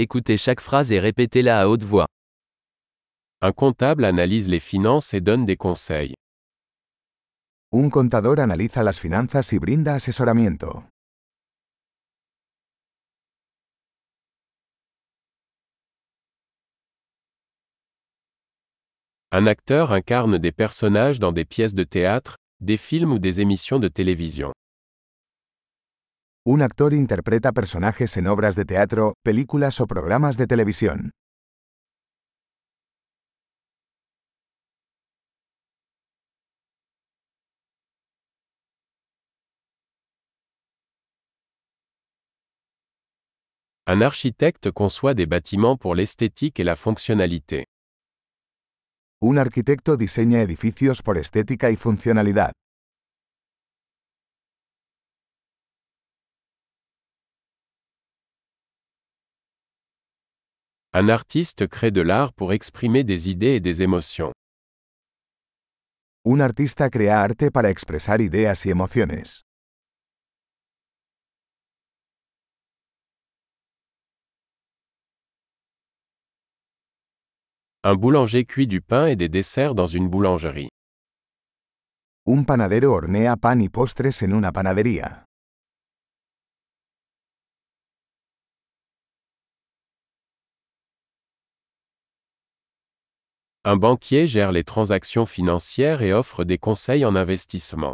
Écoutez chaque phrase et répétez-la à haute voix. Un comptable analyse les finances et donne des conseils. Un contador analiza las finanzas y brinda asesoramiento. Un acteur incarne des personnages dans des pièces de théâtre, des films ou des émissions de télévision. Un actor interpreta personajes en obras de teatro, películas o programas de televisión. Un architecte conçoit des bâtiments pour l'esthétique et la fonctionnalité. Un arquitecto diseña edificios por estética y funcionalidad. Un artiste crée de l'art pour exprimer des idées et des émotions. Un artista crea arte para expresar ideas y emociones. Un boulanger cuit du pain et des desserts dans une boulangerie. Un panadero hornea pan y postres en una panadería. Un banquier gère les transactions financières et offre des conseils en investissement.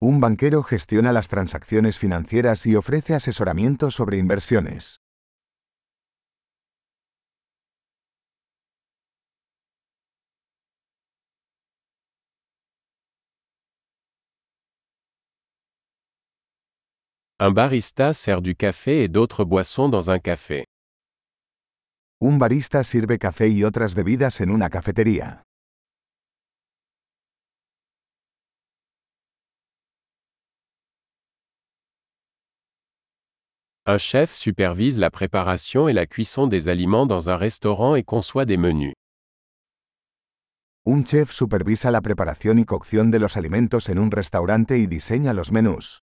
Un banquero gestiona las transacciones financieras y ofrece asesoramiento sobre inversiones. Un barista sert du café et d'autres boissons dans un café. Un barista sirve café y otras bebidas en una cafetería. Un chef supervise la préparation et la cuisson des aliments dans un restaurant et conçoit des menus. Un chef supervisa la preparación y cocción de los alimentos en un restaurante y diseña los menús.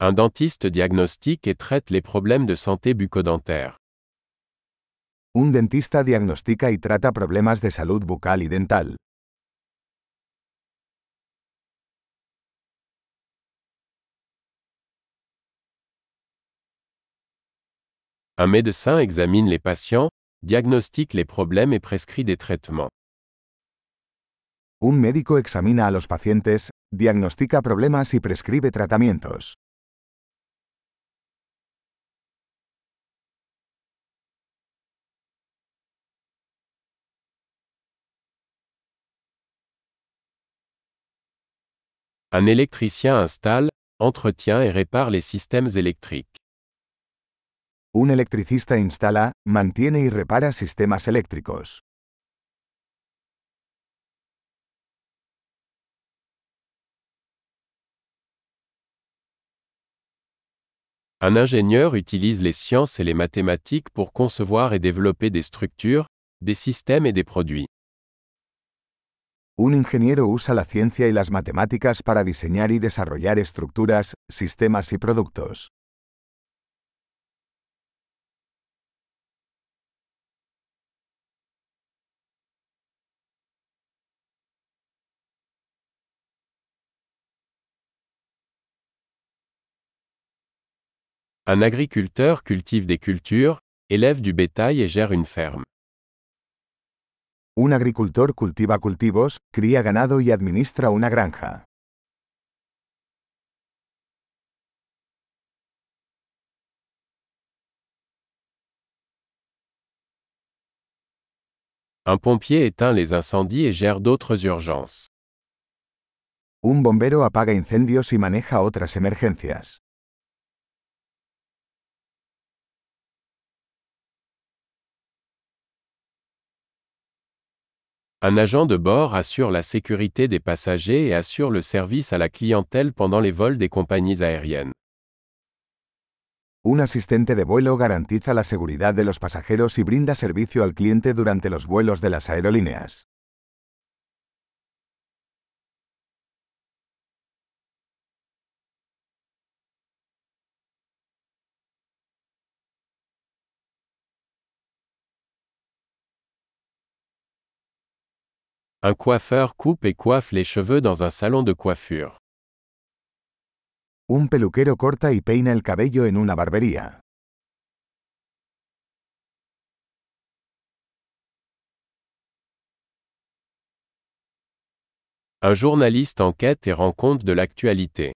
Un dentiste diagnostique et traite les problèmes de santé bucco-dentaire. Un dentista diagnostica y trata problemas de salud bucal y dental. Un médecin examine les patients, diagnostique les problèmes et prescrit des traitements. Un médico examina a los pacientes, diagnostica problemas y prescribe tratamientos. Un électricien installe, entretient et répare les systèmes électriques. Un electricista instala, mantiene y repara sistemas eléctricos. Un ingénieur utilise les sciences et les mathématiques pour concevoir et développer des structures, des systèmes et des produits. Un ingeniero usa la ciencia y las matemáticas para diseñar y desarrollar estructuras, sistemas y productos. Un agriculteur cultive des cultures, élève du bétail et gère une ferme. Un agricultor cultiva cultivos, cría ganado y administra una granja. Un pompier éteint les incendies et gère d'autres urgences. Un bombero apaga incendios y maneja otras emergencias. Un agent de bord assure la sécurité des passagers et assure le service à la clientèle pendant les vols des compagnies aériennes. Un asistente de vuelo garantiza la seguridad de los pasajeros y brinda servicio al cliente durante los vuelos de las aerolíneas. Un coiffeur coupe et coiffe les cheveux dans un salon de coiffure. Un peluquero corta y peina el cabello en una barbería. Un journaliste enquête et rend compte de l'actualité.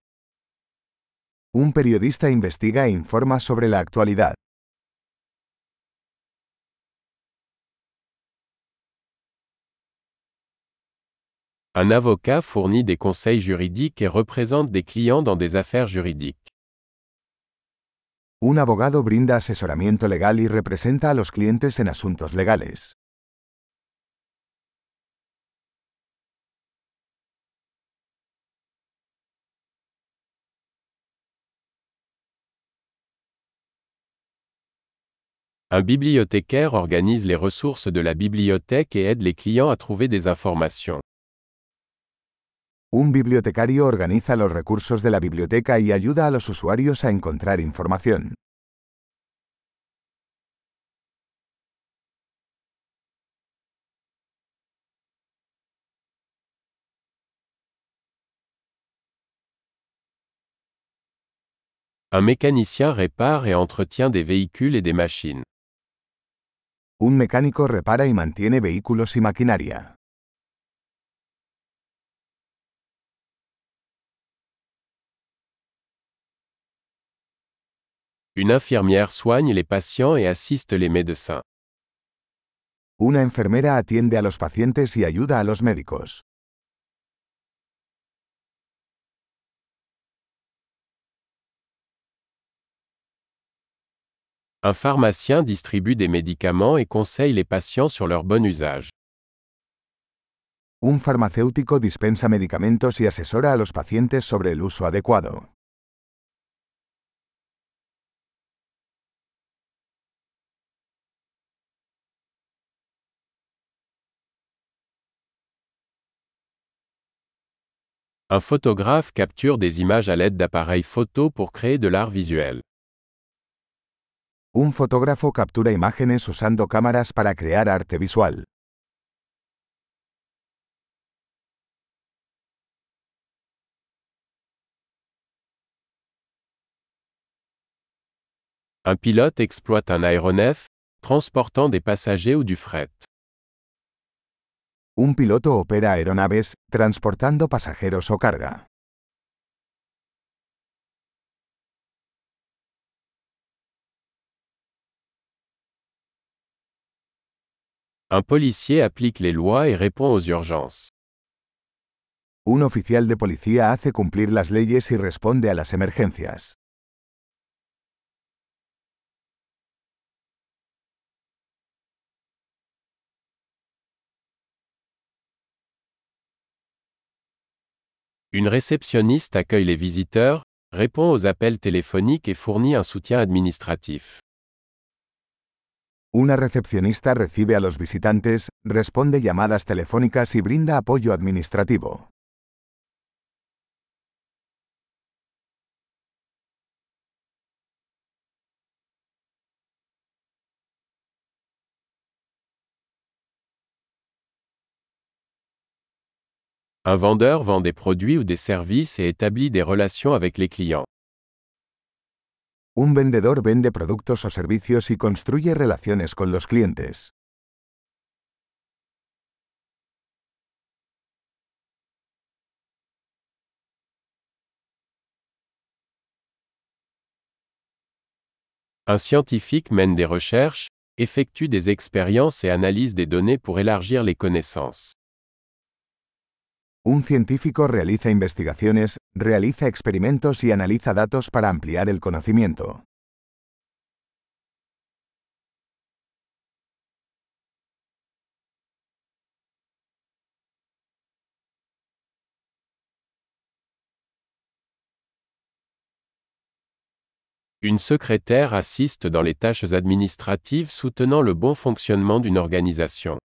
Un periodista investiga e informa sobre la actualidad. Un avocat fournit des conseils juridiques et représente des clients dans des affaires juridiques. Un abogado brinda asesoramiento legal y representa a los clientes en asuntos legales. Un bibliothécaire organise les ressources de la bibliothèque et aide les clients à trouver des informations. Un bibliotecario organiza los recursos de la biblioteca y ayuda a los usuarios a encontrar información. Un mécanicien répare et entretient des véhicules et des machines. Un mecánico repara y mantiene vehículos y maquinaria. Une infirmière soigne les patients et assiste les médecins. Una enfermera atiende a los pacientes y ayuda a los médicos. Un pharmacien distribue des médicaments et conseille les patients sur leur bon usage. Un farmacéutico dispensa medicamentos y asesora a los pacientes sobre el uso adecuado. Un photographe capture des images à l'aide d'appareils photo pour créer de l'art visuel. Un fotógrafo captura imágenes usando cámaras para crear arte visual. Un pilote exploite un aéronef, transportant des passagers ou du fret. Un piloto opera aeronaves, transportando pasajeros o carga. Un policier applique les lois et répond aux urgences. Un oficial de policía hace cumplir las leyes y responde a las emergencias. Une réceptionniste accueille les visiteurs, répond aux appels téléphoniques et fournit un soutien administratif. Una recepcionista recibe a los visitantes, responde llamadas telefónicas y brinda apoyo administrativo. Un vendeur vend des produits ou des services et établit des relations avec les clients. Un vendedor vende productos o servicios y construye relaciones con los clientes. Un scientifique mène des recherches, effectue des expériences et analyse des données pour élargir les connaissances. Un científico realiza investigaciones, realiza experimentos y analiza datos para ampliar el conocimiento. Une secrétaire assiste dans les tâches administratives soutenant le bon fonctionnement d'une organisation.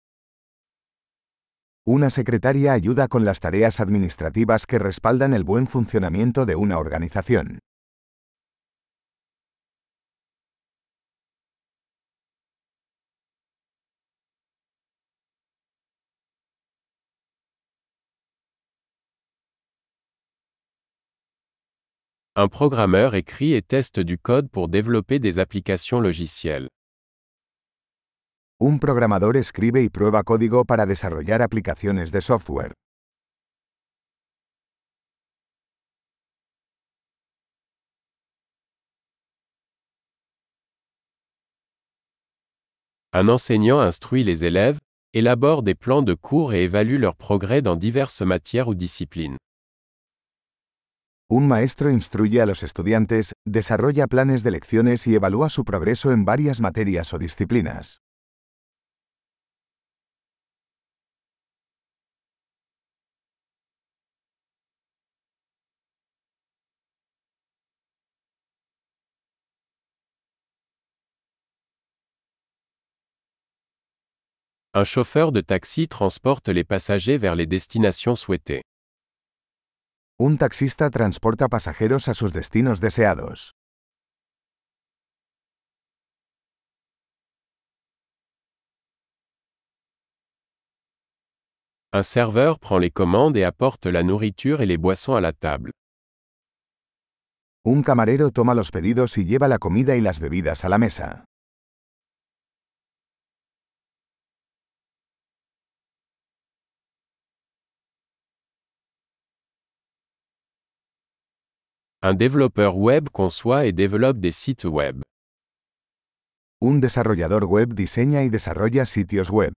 Una secretaria ayuda con las tareas administrativas que respaldan el buen funcionamiento de una organización. Un programmeur écrit et teste du code pour développer des applications logicielles. Un programador escribe y prueba código para desarrollar aplicaciones de software. Un enseignant instruit les élèves, élabore des plans de cours et évalue leur progrès dans diverses matières ou disciplines. Un maestro instruye a los estudiantes, desarrolla planes de lecciones y evalúa su progreso en varias materias o disciplinas. Un chauffeur de taxi transporte les passagers vers les destinations souhaitées. Un taxista transporta pasajeros a sus destinos deseados. Un serveur prend les commandes et apporte la nourriture et les boissons à la table. Un camarero toma los pedidos y lleva la comida y las bebidas a la mesa. Un développeur web conçoit et développe des sites web. Un desarrollador web diseña y desarrolla sitios web.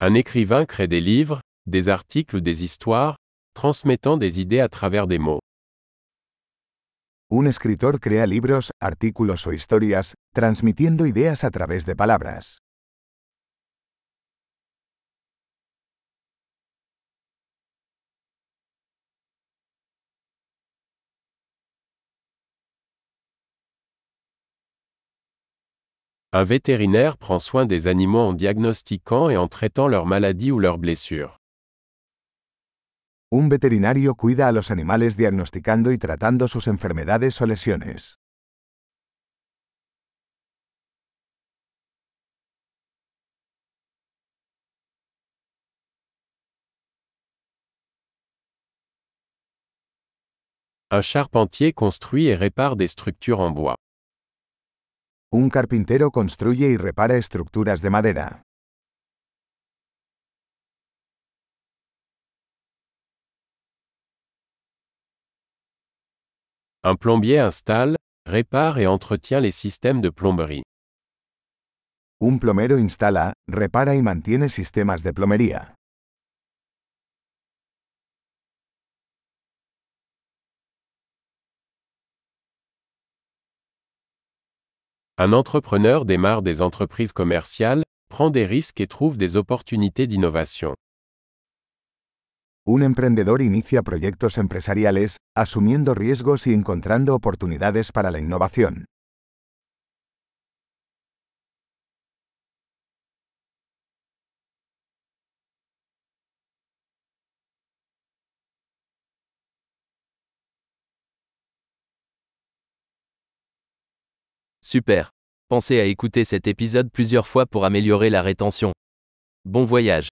Un écrivain crée des livres, des articles ou des histoires, transmettant des idées à travers des mots. Un escritor crea libros, artículos o historias, transmitiendo ideas a través de palabras. Un vétérinaire prend soin des animaux en diagnostiquant et en traitant leurs maladies ou leurs blessures. Un veterinario cuida a los animales diagnosticando y tratando sus enfermedades o lesiones. Un charpentier construit et répare des structures en bois. Un carpintero construye y repara estructuras de madera. Un plombier installe, répare et entretient les systèmes de plomberie. Un plomero instala, repara y mantiene sistemas de plomería. Un entrepreneur démarre des entreprises commerciales, prend des risques et trouve des opportunités d'innovation. Un emprendedor inicia proyectos empresariales, asumiendo riesgos y encontrando oportunidades para la innovación. Super. Pensez à écouter cet épisode plusieurs fois pour améliorer la rétention. Bon voyage.